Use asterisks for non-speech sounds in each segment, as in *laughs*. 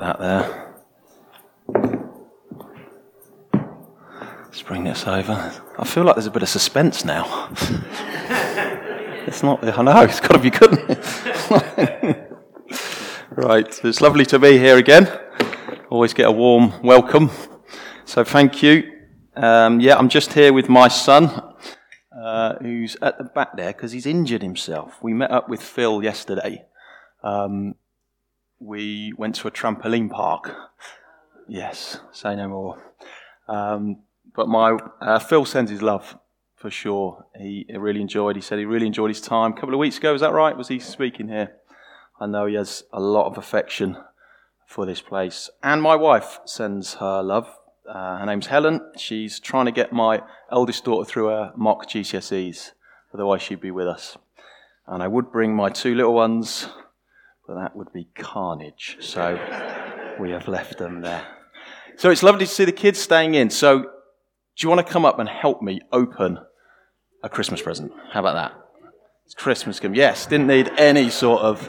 that there. Let's bring this over. I feel like there's a bit of suspense now. it's not, I know, it's got to be good. right, it's lovely to be here again. Always get a warm welcome. So thank you. Um, yeah, I'm just here with my son, uh, who's at the back there because he's injured himself. We met up with Phil yesterday. Um, we went to a trampoline park. Yes, say no more. Um, but my uh, Phil sends his love for sure. He, really enjoyed. He said he really enjoyed his time. A couple of weeks ago, is that right? Was he speaking here? I know he has a lot of affection for this place. And my wife sends her love. Uh, her name's Helen. She's trying to get my eldest daughter through her mock GCSEs. Otherwise, she'd be with us. And I would bring my two little ones, but that would be carnage. So we have left them there. So it's lovely to see the kids staying in. So do you want to come up and help me open a Christmas present? How about that? It's Christmas gift. Yes, didn't need any sort of.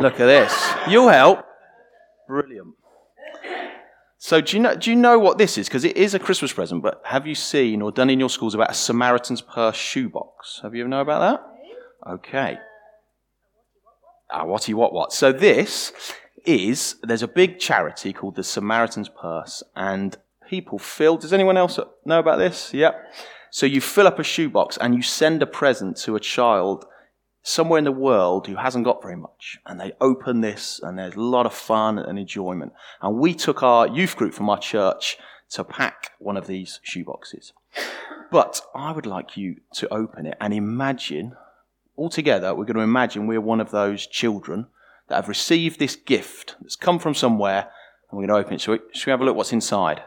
Look at this. You'll help. Brilliant. So do you know, do you know what this is? Because it is a Christmas present, but have you seen or done in your schools about a Samaritan's Purse shoebox? Have you ever know about that? Okay. Ah, whatty what what. So this is, there's a big charity called the Samaritan's Purse, and people fill. Does anyone else know about this? Yep. So you fill up a shoebox and you send a present to a child somewhere in the world who hasn't got very much. And they open this and there's a lot of fun and enjoyment. And we took our youth group from our church to pack one of these shoeboxes. But I would like you to open it and imagine, all together, we're going to imagine we're one of those children that have received this gift that's come from somewhere and we're going to open it. Shall we, we have a look what's inside?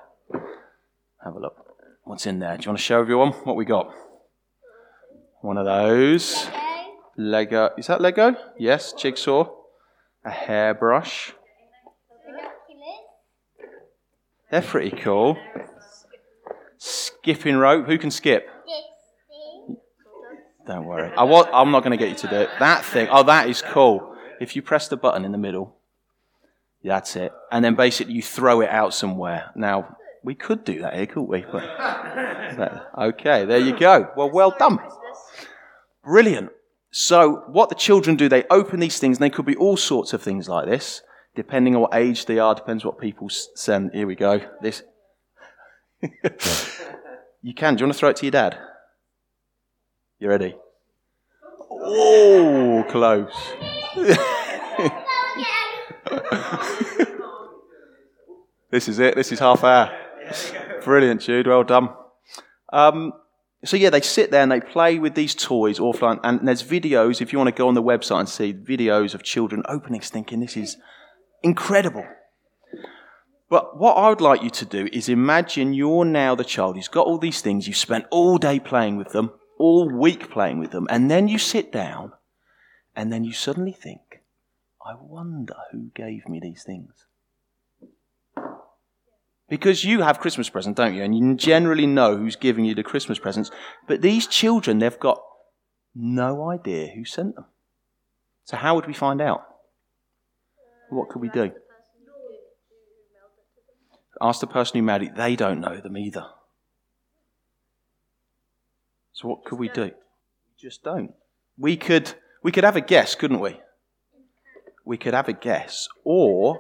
Have a look. What's in there? Do you want to show everyone what we got? One of those. Lego. Is that Lego? Yes. Jigsaw. A hairbrush. They're pretty cool. Skipping rope. Who can skip? Don't worry. I was, I'm not going to get you to do it. That thing. Oh, that is cool. If you press the button in the middle, that's it. And then basically you throw it out somewhere. Now, we could do that here, couldn't we? But, okay, there you go. Well, well done. Brilliant. So, what the children do, they open these things, and they could be all sorts of things like this, depending on what age they are, depends what people send. Here we go. This. *laughs* you can. Do you want to throw it to your dad? You ready? Oh, close. this is it. This is half hour. Brilliant, Jude. Well done. Um, so yeah, they sit there and they play with these toys offline, and there's videos. If you want to go on the website and see videos of children opening, thinking this is incredible. But what I would like you to do is imagine you're now the child who's got all these things. You've spent all day playing with them, all week playing with them, and then you sit down, and then you suddenly think, I wonder who gave me these things. Because you have Christmas presents, don't you? And you generally know who's giving you the Christmas presents. But these children, they've got no idea who sent them. So how would we find out? What could we do? Ask the person who mailed it. They don't know them either. So what could we do? We just don't. We could we could have a guess, couldn't we? We could have a guess. Or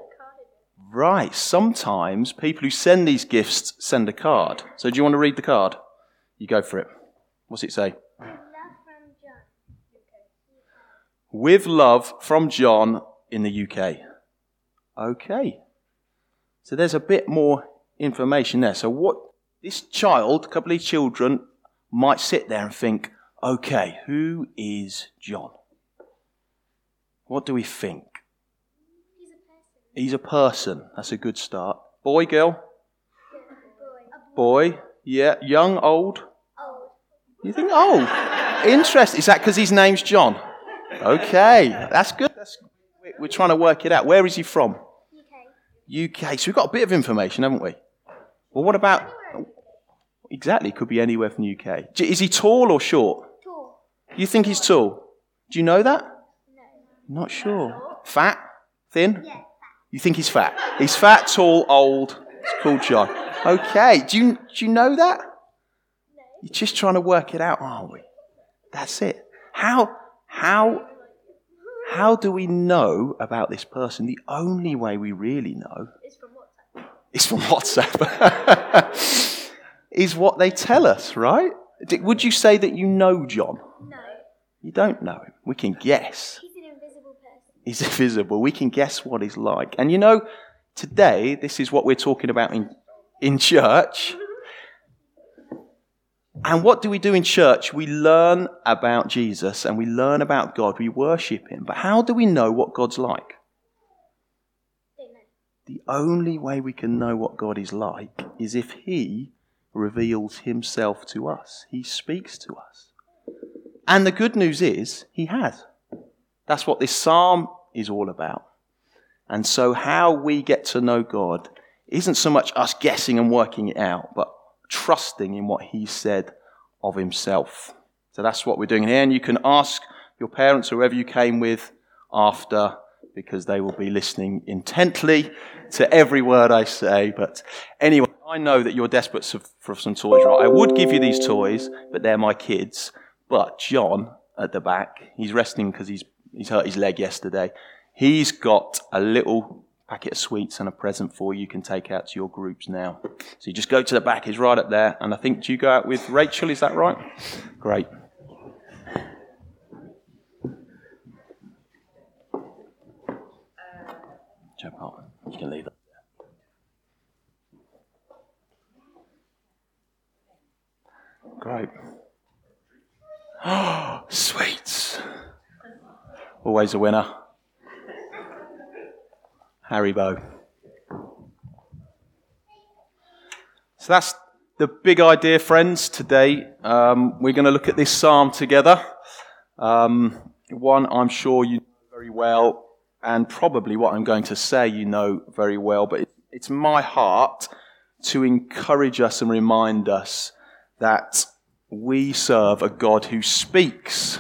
Right. Sometimes people who send these gifts send a card. So do you want to read the card? You go for it. What's it say? With love from John in the UK. Okay. So there's a bit more information there. So what this child, a couple of children, might sit there and think, okay, who is John? What do we think? He's a person. That's a good start. Boy, girl? Boy. Yeah. Young, old? You think old? Interesting. Is that because his name's John? Okay. That's good. That's, we're trying to work it out. Where is he from? UK. UK. So we've got a bit of information, haven't we? Well, what about. Exactly. Could be anywhere from the UK. Is he tall or short? Tall. You think he's tall? Do you know that? No. Not sure. Fat? Thin? Yeah. You think he's fat? He's fat, tall, old. It's called John. Okay. Do you, do you know that? You're just trying to work it out, aren't we? That's it. How, how, how do we know about this person? The only way we really know is from WhatsApp. It's from WhatsApp. *laughs* is what they tell us, right? Would you say that you know John? No. You don't know him. We can guess. He's an invisible person. He's *laughs* invisible. We can guess what he's like. And you know, today, this is what we're talking about in, in church. *laughs* And what do we do in church? We learn about Jesus and we learn about God. We worship him. But how do we know what God's like? The only way we can know what God is like is if he reveals himself to us. He speaks to us. And the good news is, he has. That's what this psalm is all about. And so, how we get to know God isn't so much us guessing and working it out, but trusting in what he said of himself. So, that's what we're doing here. And you can ask your parents or whoever you came with after, because they will be listening intently to every word I say. But anyway, I know that you're desperate for some toys, right? I would give you these toys, but they're my kids. But John at the back, he's resting because he's, he's hurt his leg yesterday. He's got a little packet of sweets and a present for you you can take out to your groups now. So you just go to the back, he's right up there. And I think, do you go out with Rachel? Is that right? Great. Jump up. You can leave it. Great. Oh, *gasps* sweets. Always a winner. Haribo. So that's the big idea, friends. Today um, we're going to look at this psalm together. Um, one I'm sure you know very well, and probably what I'm going to say you know very well, but it's my heart to encourage us and remind us that we serve a God who speaks.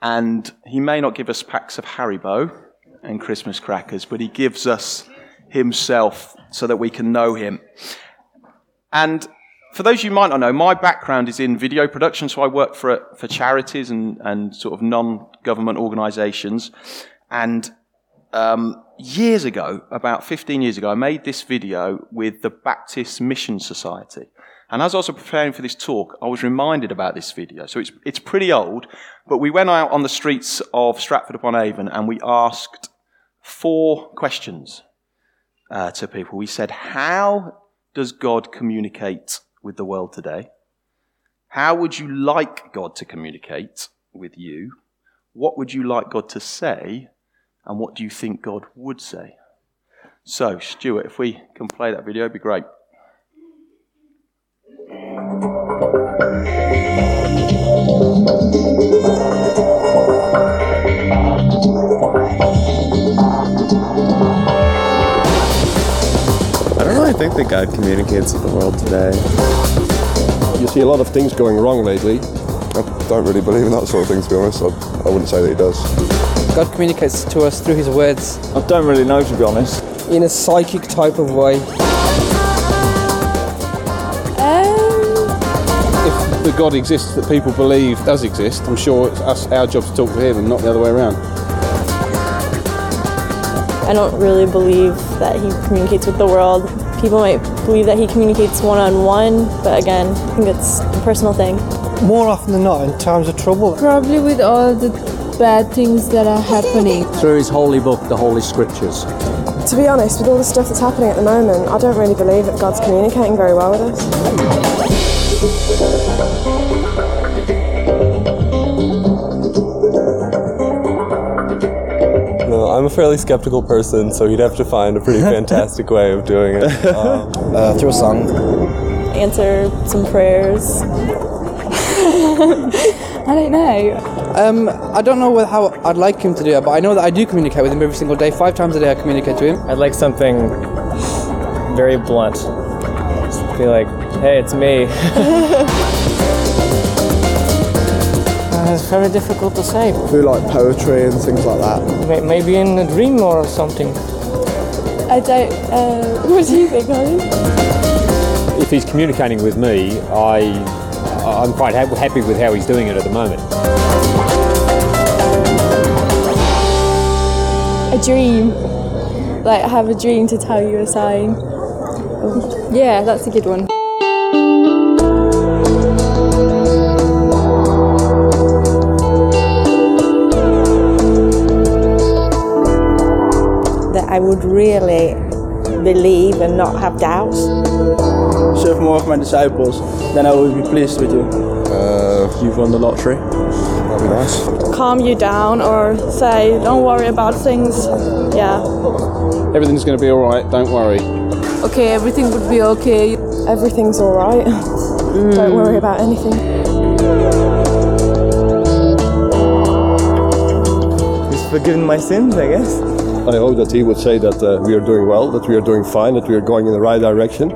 And he may not give us packs of Haribo and Christmas crackers, but he gives us himself so that we can know him. And for those you might not know, my background is in video production, so I work for, for charities and, and sort of non government organizations. And um, years ago, about 15 years ago, I made this video with the Baptist Mission Society. And as I was preparing for this talk, I was reminded about this video. So it's, it's pretty old, but we went out on the streets of Stratford upon Avon and we asked four questions uh, to people. We said, How does God communicate with the world today? How would you like God to communicate with you? What would you like God to say? And what do you think God would say? So, Stuart, if we can play that video, it'd be great. I don't really think that God communicates with the world today. You see a lot of things going wrong lately. I don't really believe in that sort of thing, to be honest. I, I wouldn't say that he does. God communicates to us through his words. I don't really know, to be honest. In a psychic type of way. Um. If the God exists that people believe does exist, I'm sure it's us, our job to talk to him and not the other way around. I don't really believe that he communicates with the world. People might believe that he communicates one on one, but again, I think it's a personal thing. More often than not, in times of trouble. Probably with all the bad things that are happening. Through his holy book, the Holy Scriptures. To be honest, with all the stuff that's happening at the moment, I don't really believe that God's communicating very well with us. No, I'm a fairly skeptical person, so he'd have to find a pretty *laughs* fantastic way of doing it. *laughs* Um, uh, through a song. Answer some prayers. I don't know. Um, I don't know how I'd like him to do it, but I know that I do communicate with him every single day. Five times a day I communicate to him. I'd like something very blunt. Just be like, hey, it's me. *laughs* it's very difficult to say. Through like poetry and things like that. May- Maybe in a dream or something. I don't. Uh, *laughs* what do you think, Ollie? If he's communicating with me, I, I'm quite ha- happy with how he's doing it at the moment. A dream. Like, I have a dream to tell you a sign. Yeah, that's a good one. that I would really believe and not have doubts. Serve more of my disciples, then I will be pleased with you. Uh, You've won the lottery. that'd be nice. Calm you down or say, don't worry about things. Yeah. Everything's going to be all right. Don't worry. Okay, everything would be okay. Everything's alright. Don't worry about anything. He's forgiven my sins, I guess. I hope that he would say that uh, we are doing well, that we are doing fine, that we are going in the right direction.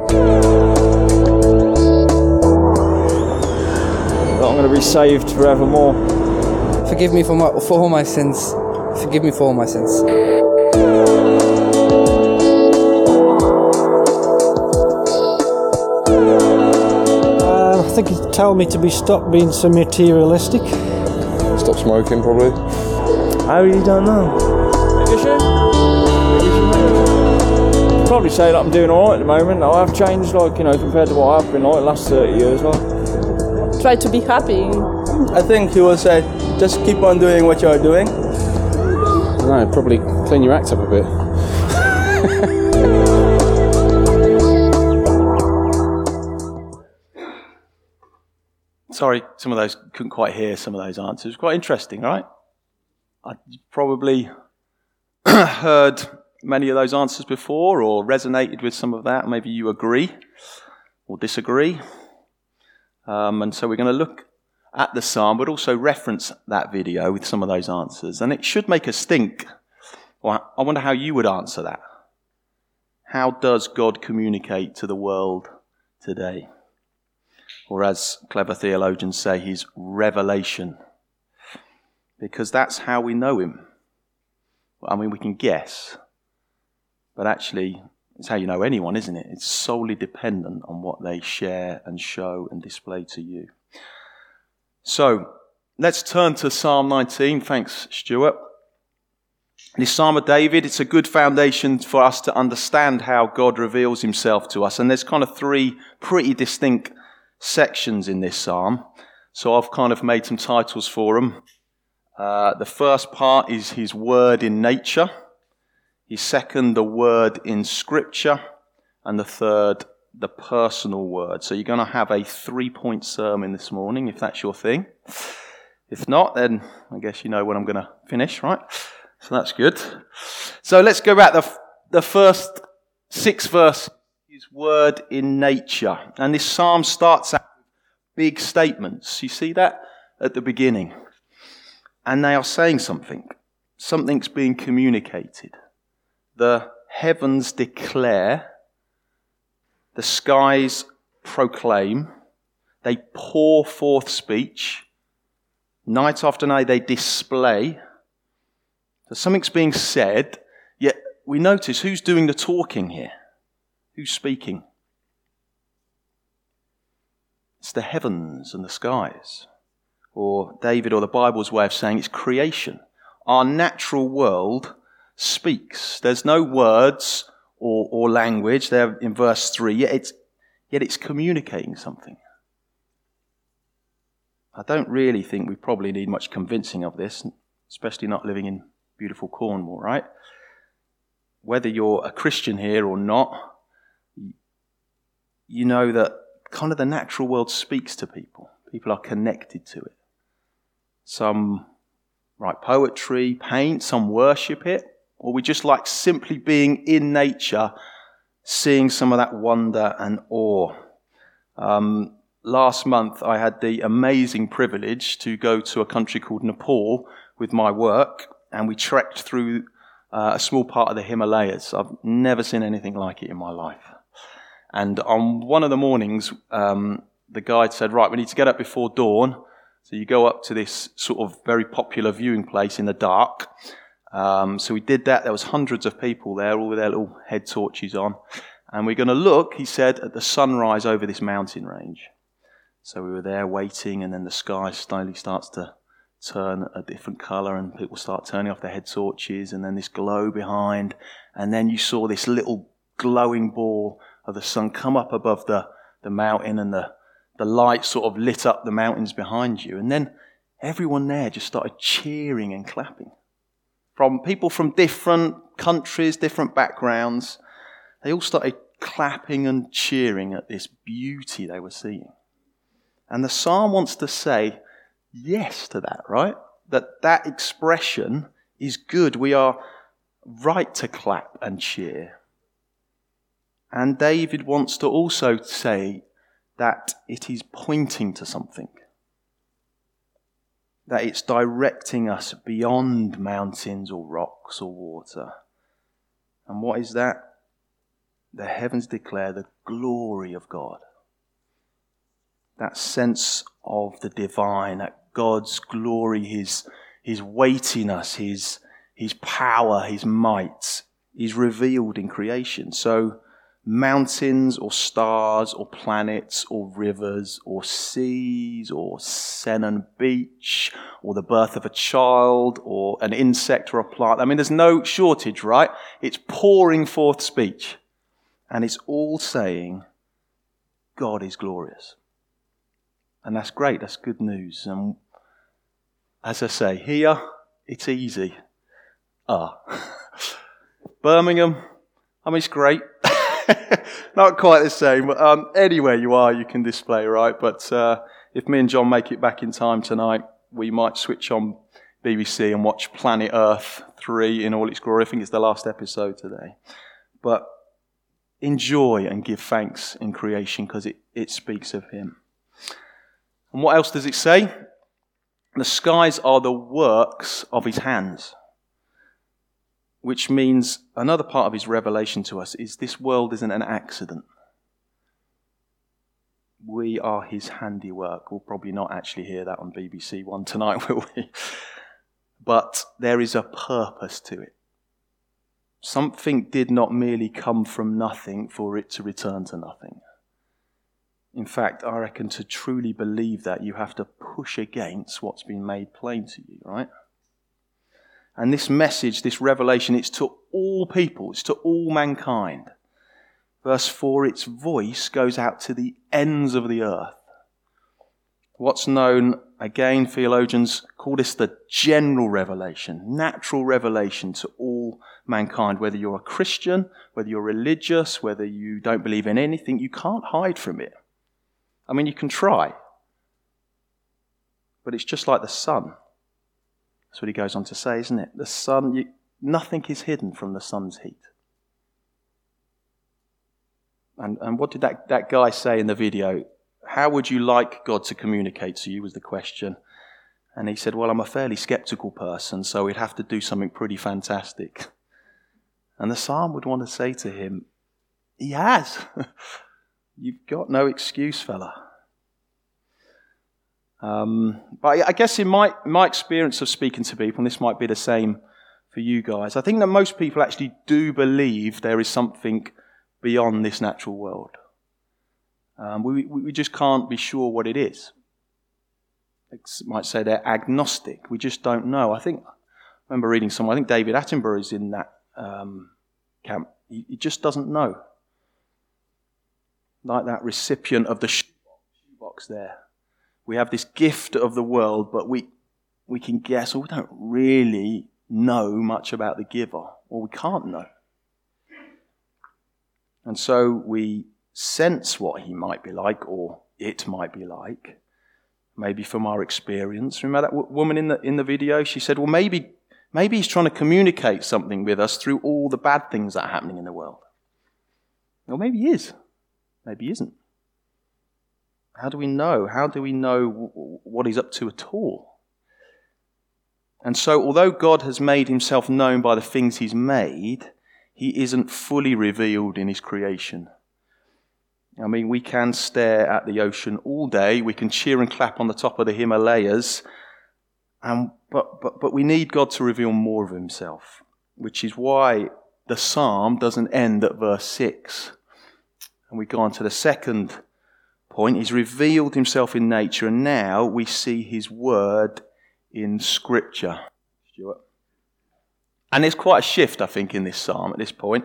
Going to be saved forevermore. Forgive me for, my, for all my sins. Forgive me for all my sins. Uh, I think he'd tell me to be stop being so materialistic. Stop smoking, probably. I really don't know. Probably say that I'm doing alright at the moment. I have changed, like, you know, compared to what I've been like the last 30 years. Like. Try to be happy. I think he will say, uh, just keep on doing what you're doing. I don't know, probably clean your act up a bit. *laughs* Sorry, some of those couldn't quite hear some of those answers. Quite interesting, right? I probably *clears throat* heard many of those answers before or resonated with some of that. Maybe you agree or disagree. Um, and so we're going to look at the psalm, but also reference that video with some of those answers. And it should make us think. Well, I wonder how you would answer that. How does God communicate to the world today? Or as clever theologians say, his revelation. Because that's how we know him. I mean, we can guess, but actually, it's how you know anyone, isn't it? It's solely dependent on what they share and show and display to you. So, let's turn to Psalm 19. Thanks, Stuart. This Psalm of David, it's a good foundation for us to understand how God reveals himself to us. And there's kind of three pretty distinct sections in this psalm. So I've kind of made some titles for them. Uh, the first part is his word in nature. His second, the word in scripture. And the third, the personal word. So you're going to have a three point sermon this morning, if that's your thing. If not, then I guess you know when I'm going to finish, right? So that's good. So let's go back the, the first six verses. is word in nature. And this psalm starts out with big statements. You see that at the beginning. And they are saying something. Something's being communicated. The heavens declare, the skies proclaim, they pour forth speech. Night after night they display. So something's being said, yet we notice who's doing the talking here. Who's speaking? It's the heavens and the skies. Or David or the Bible's way of saying it's creation. Our natural world speaks. There's no words or, or language there in verse 3, yet it's, yet it's communicating something. I don't really think we probably need much convincing of this, especially not living in beautiful Cornwall, right? Whether you're a Christian here or not, you know that kind of the natural world speaks to people. People are connected to it. Some write poetry, paint, some worship it, or we just like simply being in nature, seeing some of that wonder and awe. Um, last month, I had the amazing privilege to go to a country called Nepal with my work, and we trekked through uh, a small part of the Himalayas. I've never seen anything like it in my life. And on one of the mornings, um, the guide said, Right, we need to get up before dawn So you go up to this sort of very popular viewing place in the dark. Um, so we did that. There was hundreds of people there, all with their little head torches on. And we're going to look, he said, at the sunrise over this mountain range. So we were there waiting, and then the sky slowly starts to turn a different colour, and people start turning off their head torches, and then this glow behind, and then you saw this little glowing ball of the sun come up above the, the mountain, and the, the light sort of lit up the mountains behind you. And then everyone there just started cheering and clapping. From people from different countries, different backgrounds, they all started clapping and cheering at this beauty they were seeing. And the psalm wants to say yes to that, right? That that expression is good. We are right to clap and cheer. And David wants to also say that it is pointing to something. That it's directing us beyond mountains or rocks or water. And what is that? The heavens declare the glory of God. That sense of the divine, that God's glory, His, His weightiness, His, His power, His might is revealed in creation. So, mountains or stars or planets or rivers or seas or Sennen Beach or the birth of a child or an insect or a plant. I mean, there's no shortage, right? It's pouring forth speech. And it's all saying, God is glorious. And that's great. That's good news. And as I say, here, it's easy. Ah. *laughs* Birmingham, I mean, it's great. *laughs* Not quite the same. But, um, anywhere you are, you can display, right? But uh, if me and John make it back in time tonight, we might switch on BBC and watch Planet Earth 3 in all its glory. I think it's the last episode today. But enjoy and give thanks in creation because it, it speaks of Him. And what else does it say? The skies are the works of His hands which means another part of his revelation to us is this world isn't an accident. We are his handiwork. We'll probably not actually hear that on BBC One tonight, *laughs* will we? But there is a purpose to it. Something did not merely come from nothing for it to return to nothing. In fact, I reckon to truly believe that, you have to push against what's been made plain to you, right? And this message, this revelation, it's to all people, it's to all mankind. Verse 4 its voice goes out to the ends of the earth. What's known, again, theologians call this the general revelation, natural revelation to all mankind. Whether you're a Christian, whether you're religious, whether you don't believe in anything, you can't hide from it. I mean, you can try, but it's just like the sun. That's what he goes on to say, isn't it? The sun, you, nothing is hidden from the sun's heat. And, and what did that, that guy say in the video? How would you like God to communicate to you? was the question. And he said, Well, I'm a fairly skeptical person, so we'd have to do something pretty fantastic. And the psalm would want to say to him, He has. *laughs* You've got no excuse, fella. Um, but I guess in my, my experience of speaking to people, and this might be the same for you guys, I think that most people actually do believe there is something beyond this natural world. Um, we, we just can't be sure what it is. They might say they're agnostic. We just don't know. I think, I remember reading somewhere, I think David Attenborough is in that um, camp. He, he, just doesn't know. Like that recipient of the shoebox there we have this gift of the world, but we, we can guess, or we don't really know much about the giver, or we can't know. And so we sense what he might be like, or it might be like, maybe from our experience. Remember that woman in the, in the video? She said, well, maybe, maybe he's trying to communicate something with us through all the bad things that are happening in the world. Or maybe he is. Maybe he isn't. How do we know? How do we know what he's up to at all? And so, although God has made himself known by the things he's made, he isn't fully revealed in his creation. I mean, we can stare at the ocean all day, we can cheer and clap on the top of the Himalayas, and, but, but, but we need God to reveal more of Himself, which is why the psalm doesn't end at verse 6. And we go on to the second point. He's revealed Himself in nature, and now we see His word in Scripture. Stuart. And there's quite a shift, I think, in this psalm at this point.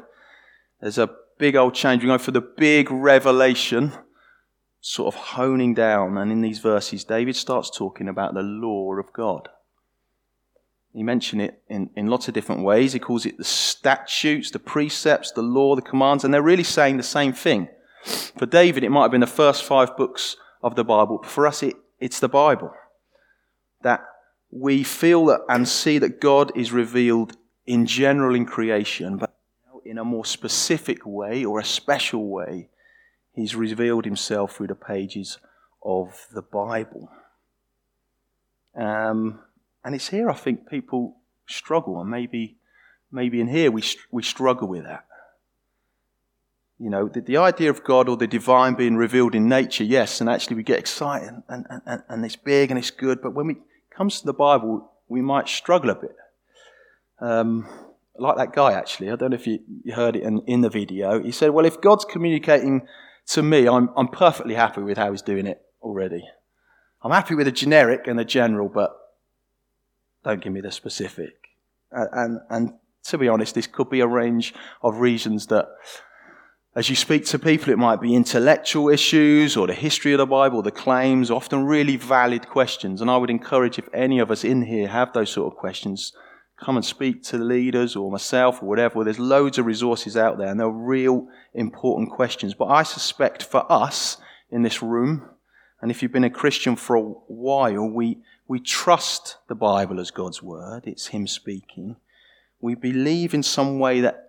There's a big old change. We go for the big revelation, sort of honing down. And in these verses, David starts talking about the law of God. He mentions it in, in lots of different ways. He calls it the statutes, the precepts, the law, the commands, and they're really saying the same thing. For David, it might have been the first five books of the Bible, but for us, it, it's the Bible. That we feel that and see that God is revealed in general in creation, but in a more specific way or a special way, he's revealed himself through the pages of the Bible. Um, and it's here I think people struggle, and maybe, maybe in here we, we struggle with that. You know, the, the idea of God or the divine being revealed in nature, yes, and actually we get excited and, and, and, and it's big and it's good, but when it comes to the Bible, we might struggle a bit. Um, like that guy actually. I don't know if you, heard it in, in the video. He said, Well, if God's communicating to me, I'm, I'm perfectly happy with how he's doing it already. I'm happy with the generic and the general, but don't give me the specific. And, and, and to be honest, this could be a range of reasons that as you speak to people, it might be intellectual issues or the history of the Bible, the claims, often really valid questions. And I would encourage if any of us in here have those sort of questions, come and speak to the leaders or myself or whatever. There's loads of resources out there and they're real important questions. But I suspect for us in this room, and if you've been a Christian for a while, we, we trust the Bible as God's word. It's Him speaking. We believe in some way that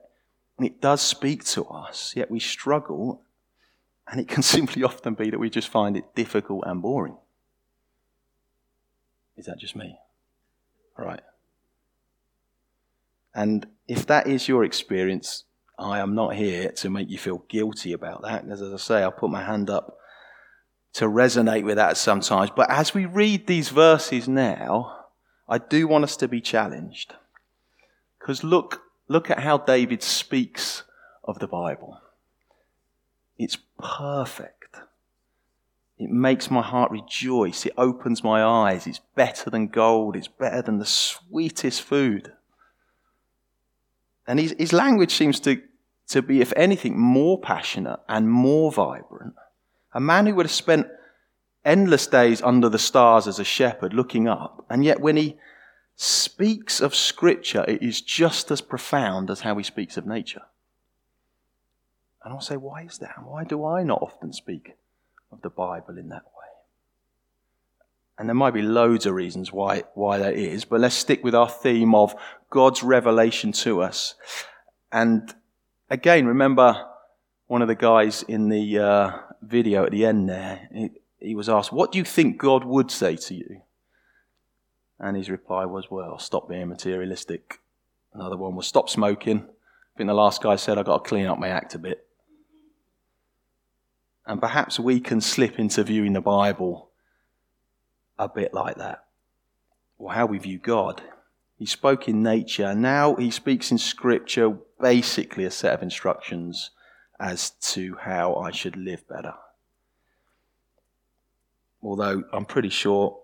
it does speak to us, yet we struggle, and it can *laughs* simply often be that we just find it difficult and boring. Is that just me? All right. And if that is your experience, I am not here to make you feel guilty about that. As I say, I'll put my hand up to resonate with that sometimes. But as we read these verses now, I do want us to be challenged. Because look, look at how David speaks of the Bible. It's perfect. It makes my heart rejoice. It opens my eyes. It's better than gold. It's better than the sweetest food. And his, his language seems to, to be, if anything, more passionate and more vibrant. A man who would have spent endless days under the stars as a shepherd looking up, and yet when he speaks of Scripture, it is just as profound as how he speaks of nature. And I'll say, why is that? Why do I not often speak of the Bible in that way? And there might be loads of reasons why, why that is, but let's stick with our theme of God's revelation to us. And again, remember one of the guys in the uh, video at the end there, he, he was asked, What do you think God would say to you? And his reply was, Well, stop being materialistic. Another one was, Stop smoking. I think the last guy said, I've got to clean up my act a bit. And perhaps we can slip into viewing the Bible a bit like that. Or how we view God. He spoke in nature. Now he speaks in scripture, basically a set of instructions as to how I should live better. Although I'm pretty sure,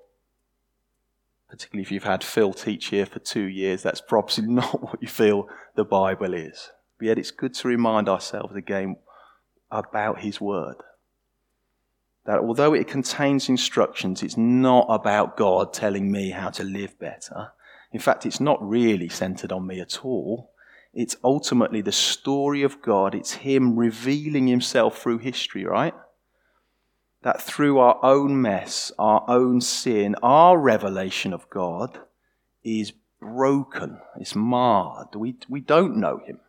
particularly if you've had Phil teach here for two years, that's probably *laughs* not what you feel the Bible is. But yet it's good to remind ourselves again about his word that although it contains instructions, it's not about God telling me how to live better. In fact, it's not really centered on me at all. It's ultimately the story of God. It's Him revealing Himself through history, right? That through our own mess, our own sin, our revelation of God is broken, it's marred. We, we don't know Him.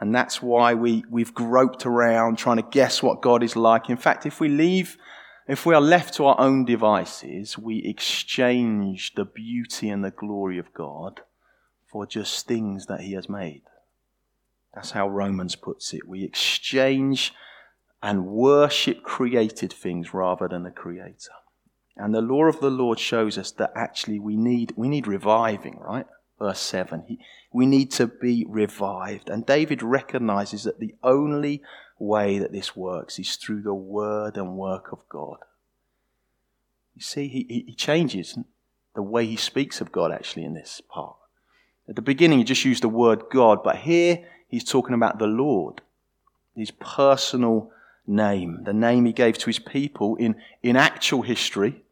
And that's why we, we've groped around trying to guess what God is like. In fact, if we leave, if we are left to our own devices, we exchange the beauty and the glory of God for just things that He has made. That's how Romans puts it. We exchange and worship created things rather than the creator. And the law of the Lord shows us that actually we need, we need reviving, right? Verse 7. He, we need to be revived. And David recognizes that the only way that this works is through the word and work of God. You see, he, he changes the way he speaks of God actually in this part. At the beginning, he just used the word God, but here he's talking about the Lord, his personal name, the name he gave to his people in, in actual history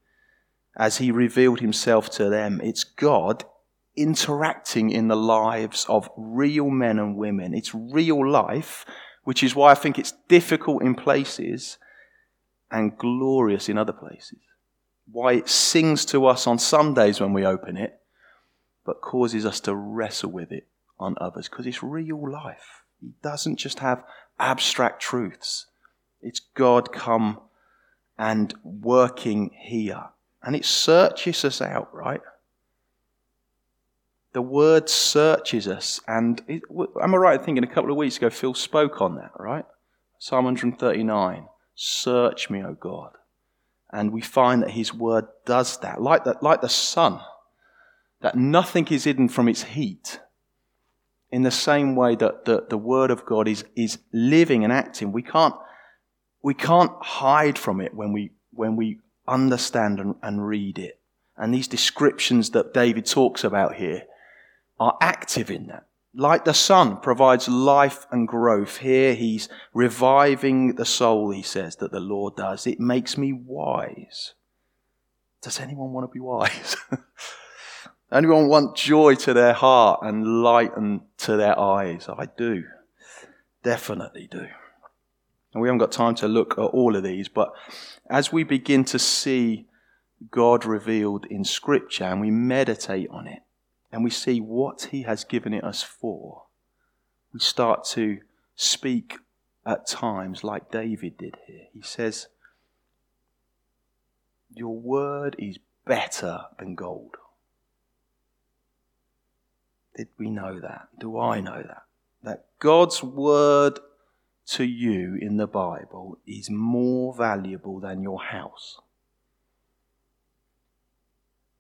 as he revealed himself to them. It's God interacting in the lives of real men and women. It's real life, which is why I think it's difficult in places and glorious in other places. Why it sings to us on some days when we open it, but causes us to wrestle with it on others, because it's real life. He doesn't just have abstract truths. It's God come and working here. And it searches us out, right? The word searches us. And it, am I right in thinking a couple of weeks ago, Phil spoke on that, right? Psalm 139 Search me, O God. And we find that his word does that. Like the, like the sun, that nothing is hidden from its heat. In the same way that the, the word of God is, is living and acting, we can't we can't hide from it when we, when we understand and, and read it. And these descriptions that David talks about here are active in that. Like the sun provides life and growth, here he's reviving the soul, he says, that the Lord does. It makes me wise. Does anyone want to be wise? *laughs* anyone want joy to their heart and light to their eyes? I do. Definitely do. And we haven't got time to look at all of these, but as we begin to see God revealed in Scripture and we meditate on it and we see what He has given it us for, we start to speak at times like David did here. He says, Your word is better than gold. Did we know that? Do I know that? That God's word to you in the Bible is more valuable than your house.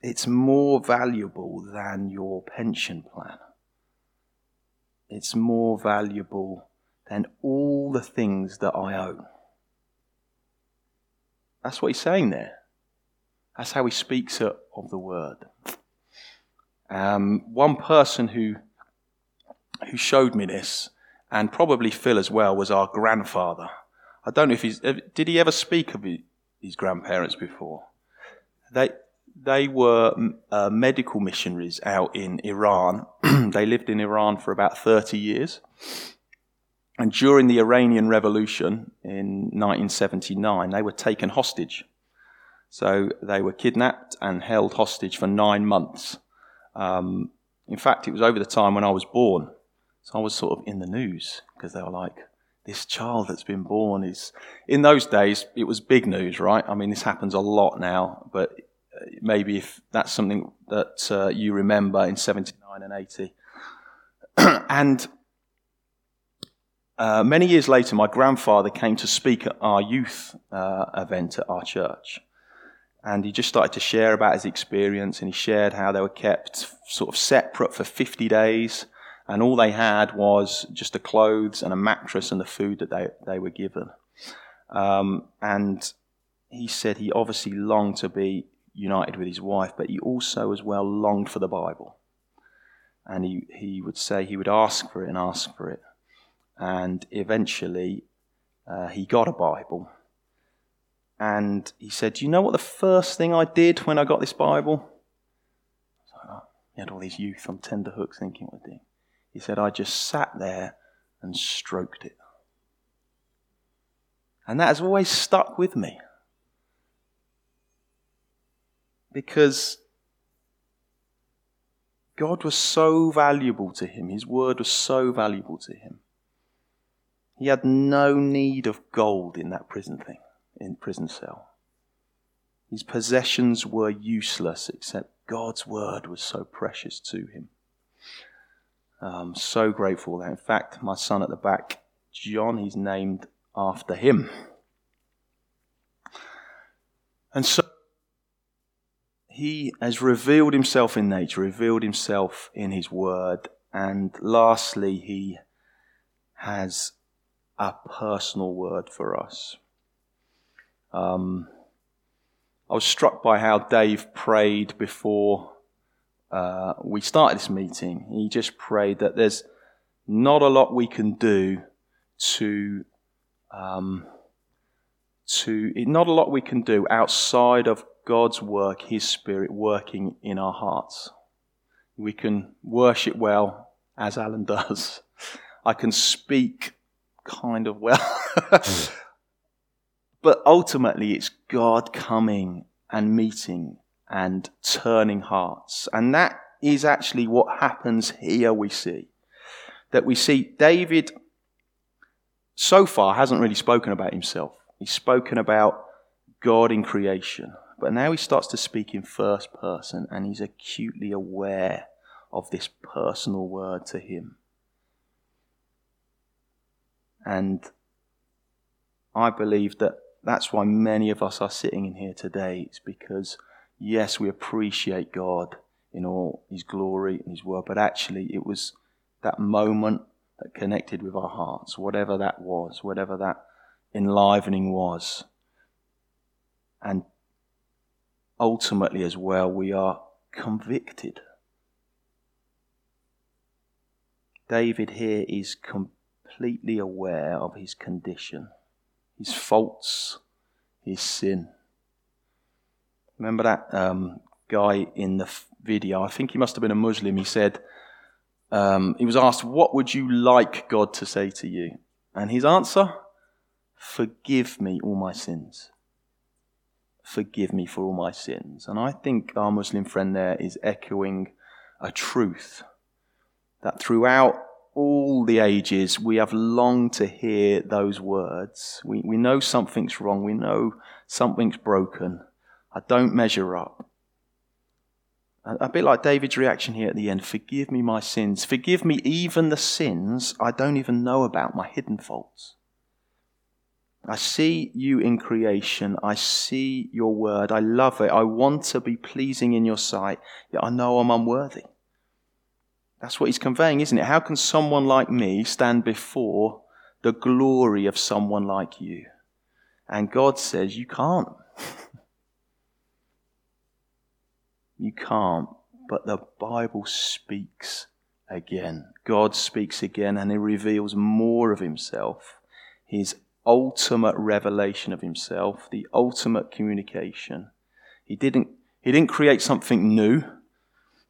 It's more valuable than your pension plan. It's more valuable than all the things that I own. That's what he's saying there. That's how he speaks of the word. Um, one person who who showed me this and probably Phil as well, was our grandfather. I don't know if he's, did he ever speak of his grandparents before? They, they were uh, medical missionaries out in Iran. *clears throat* they lived in Iran for about 30 years. And during the Iranian Revolution in 1979, they were taken hostage. So they were kidnapped and held hostage for nine months. Um, in fact, it was over the time when I was born. So I was sort of in the news because they were like, this child that's been born is. In those days, it was big news, right? I mean, this happens a lot now, but uh, maybe if that's something that uh, you remember in 79 and 80. *clears throat* and uh, many years later, my grandfather came to speak at our youth uh, event at our church. And he just started to share about his experience, and he shared how they were kept sort of separate for 50 days and all they had was just the clothes and a mattress and the food that they, they were given. Um, and he said he obviously longed to be united with his wife, but he also as well longed for the Bible. And he, he would say he would ask for it and ask for it. And eventually uh, he got a Bible. And he said, Do you know what the first thing I did when I got this Bible? he had all these youth on tender hooks thinking, what thing. He said, I just sat there and stroked it. And that has always stuck with me. Because God was so valuable to him, His word was so valuable to him. He had no need of gold in that prison thing, in prison cell. His possessions were useless except God's word was so precious to him. I'm so grateful that, in fact, my son at the back, John, he's named after him. And so he has revealed himself in nature, revealed himself in his word, and lastly, he has a personal word for us. Um, I was struck by how Dave prayed before uh, we started this meeting. He just prayed that there's not a lot we can do to um, to not a lot we can do outside of God's work, His Spirit working in our hearts. We can worship well, as Alan *laughs* does. I can speak kind of well. *laughs* but ultimately, it's God coming and meeting and turning hearts. And that is actually what happens here, we see. That we see David so far hasn't really spoken about himself. He's spoken about God in creation. But now he starts to speak in first person and he's acutely aware of this personal word to him. And I believe that that's why many of us are sitting in here today. It's because, yes, we appreciate God in all his glory and his word, but actually it was that moment that connected with our hearts, whatever that was, whatever that enlivening was. And ultimately, as well, we are convicted. David here is completely aware of his condition, his faults, his sin. Remember that um, guy in the video? I think he must have been a Muslim. He said, um, he was asked, What would you like God to say to you? And his answer, Forgive me all my sins forgive me for all my sins. And I think our Muslim friend there is echoing a truth that throughout all the ages we have longed to hear those words. We, we know something's wrong, we know something's broken. I don't measure up. A, bit like David's reaction here at the end forgive me my sins. Forgive me even the sins I don't even know about, my hidden faults. I see you in creation. I see your word. I love it. I want to be pleasing in your sight, yet I know I'm unworthy. That's what he's conveying, isn't it? How can someone like me stand before the glory of someone like you? And God says, You can't. *laughs* you can't. But the Bible speaks again. God speaks again and he reveals more of himself. His ultimate revelation of himself, the ultimate communication. He didn't, he didn't create something new.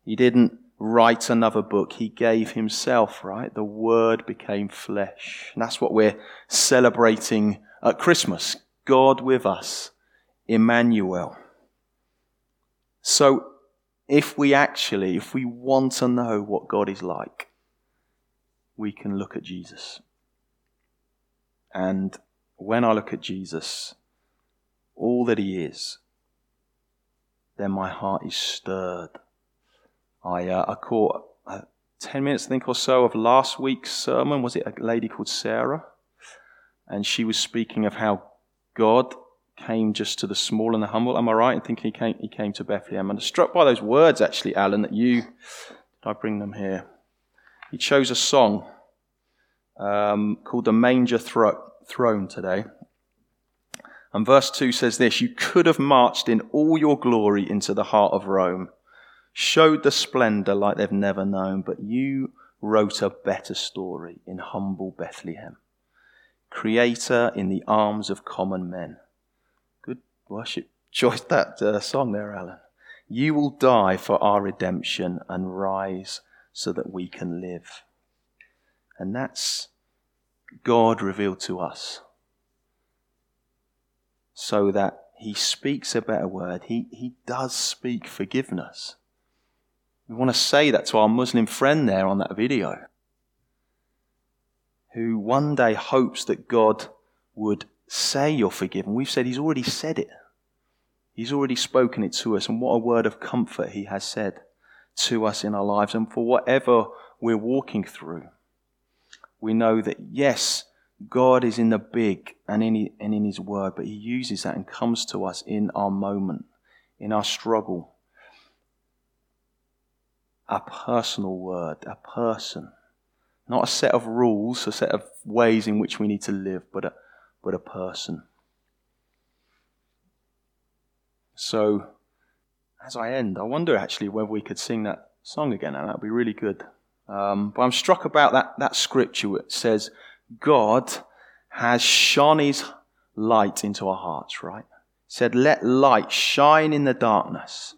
He didn't write another book. He gave himself, right? The Word became flesh. And that's what we're celebrating at Christmas. God with us, Emmanuel. So, if we actually, if we want to know what God is like, we can look at Jesus. And when I look at Jesus, all that he is, then my heart is stirred. I, uh, I caught uh, 10 minutes, I think, or so of last week's sermon. Was it a lady called Sarah? And she was speaking of how God came just to the small and the humble. Am I right in thinking he came, he came to Bethlehem? And I'm struck by those words, actually, Alan, that you, I bring them here? He chose a song um, called The Manger Thro- Throne today. And verse 2 says this You could have marched in all your glory into the heart of Rome, showed the splendor like they've never known, but you wrote a better story in humble Bethlehem. Creator in the arms of common men. Worship choice that uh, song there, Alan. You will die for our redemption and rise so that we can live. And that's God revealed to us so that he speaks a better word. He, he does speak forgiveness. We want to say that to our Muslim friend there on that video, who one day hopes that God would say you're forgiven. We've said he's already said it. He's already spoken it to us, and what a word of comfort he has said to us in our lives and for whatever we're walking through we know that yes, God is in the big and in, and in His Word, but He uses that and comes to us in our moment, in our struggle. A personal word, a person. Not a set of rules, a set of ways in which we need to live, but a, but a person. So, as I end, I wonder actually whether we could sing that song again, and that would be really good. Um, but I'm struck about that, that scripture that says, God has shone his light into our hearts, right? said, Let light shine in the darkness.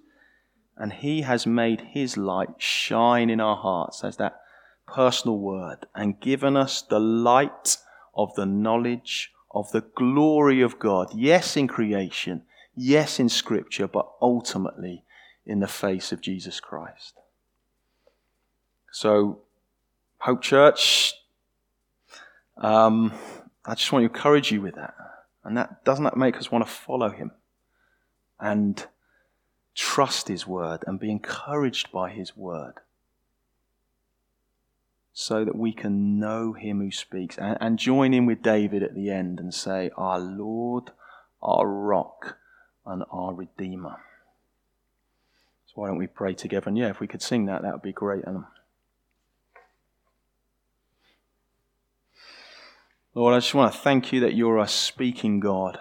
And he has made his light shine in our hearts. As that personal word and given us the light of the knowledge of the glory of God. Yes, in creation. Yes, in scripture, but ultimately in the face of Jesus Christ. So, Hope Church, um, I just want to encourage you with that. And that doesn't that make us want to follow him and trust his word and be encouraged by his word so that we can know him who speaks and, and join in with David at the end and say, Our Lord, our rock, and our Redeemer. So why don't we pray together? And yeah, if we could sing that, that would be great. And Lord, I just want to thank you that you're a speaking God,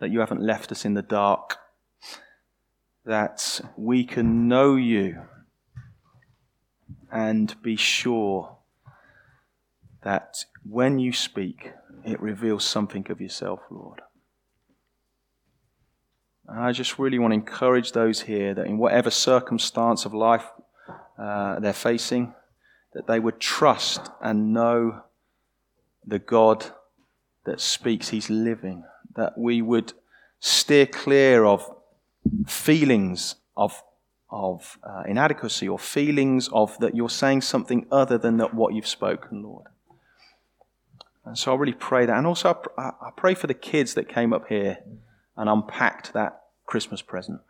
that you haven't left us in the dark, that we can know you and be sure that when you speak, it reveals something of yourself, Lord. I just really want to encourage those here that in whatever circumstance of life uh, they're facing, that they would trust and know the God that speaks, He's living. That we would steer clear of feelings of, of uh, inadequacy or feelings of that you're saying something other than that what you've spoken, Lord. And so I really pray that. And also, I, I pray for the kids that came up here and unpacked that Christmas present.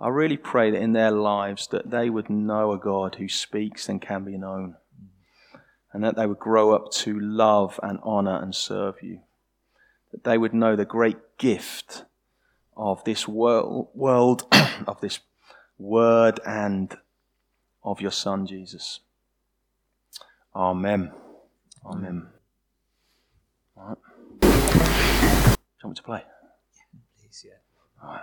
I really pray that in their lives that they would know a God who speaks and can be known and that they would grow up to love and honor and serve you. That they would know the great gift of this world, world *coughs* of this word and of your Son, Jesus. Amen. Amen. All right. Do you want me to play? Please, yeah. All right.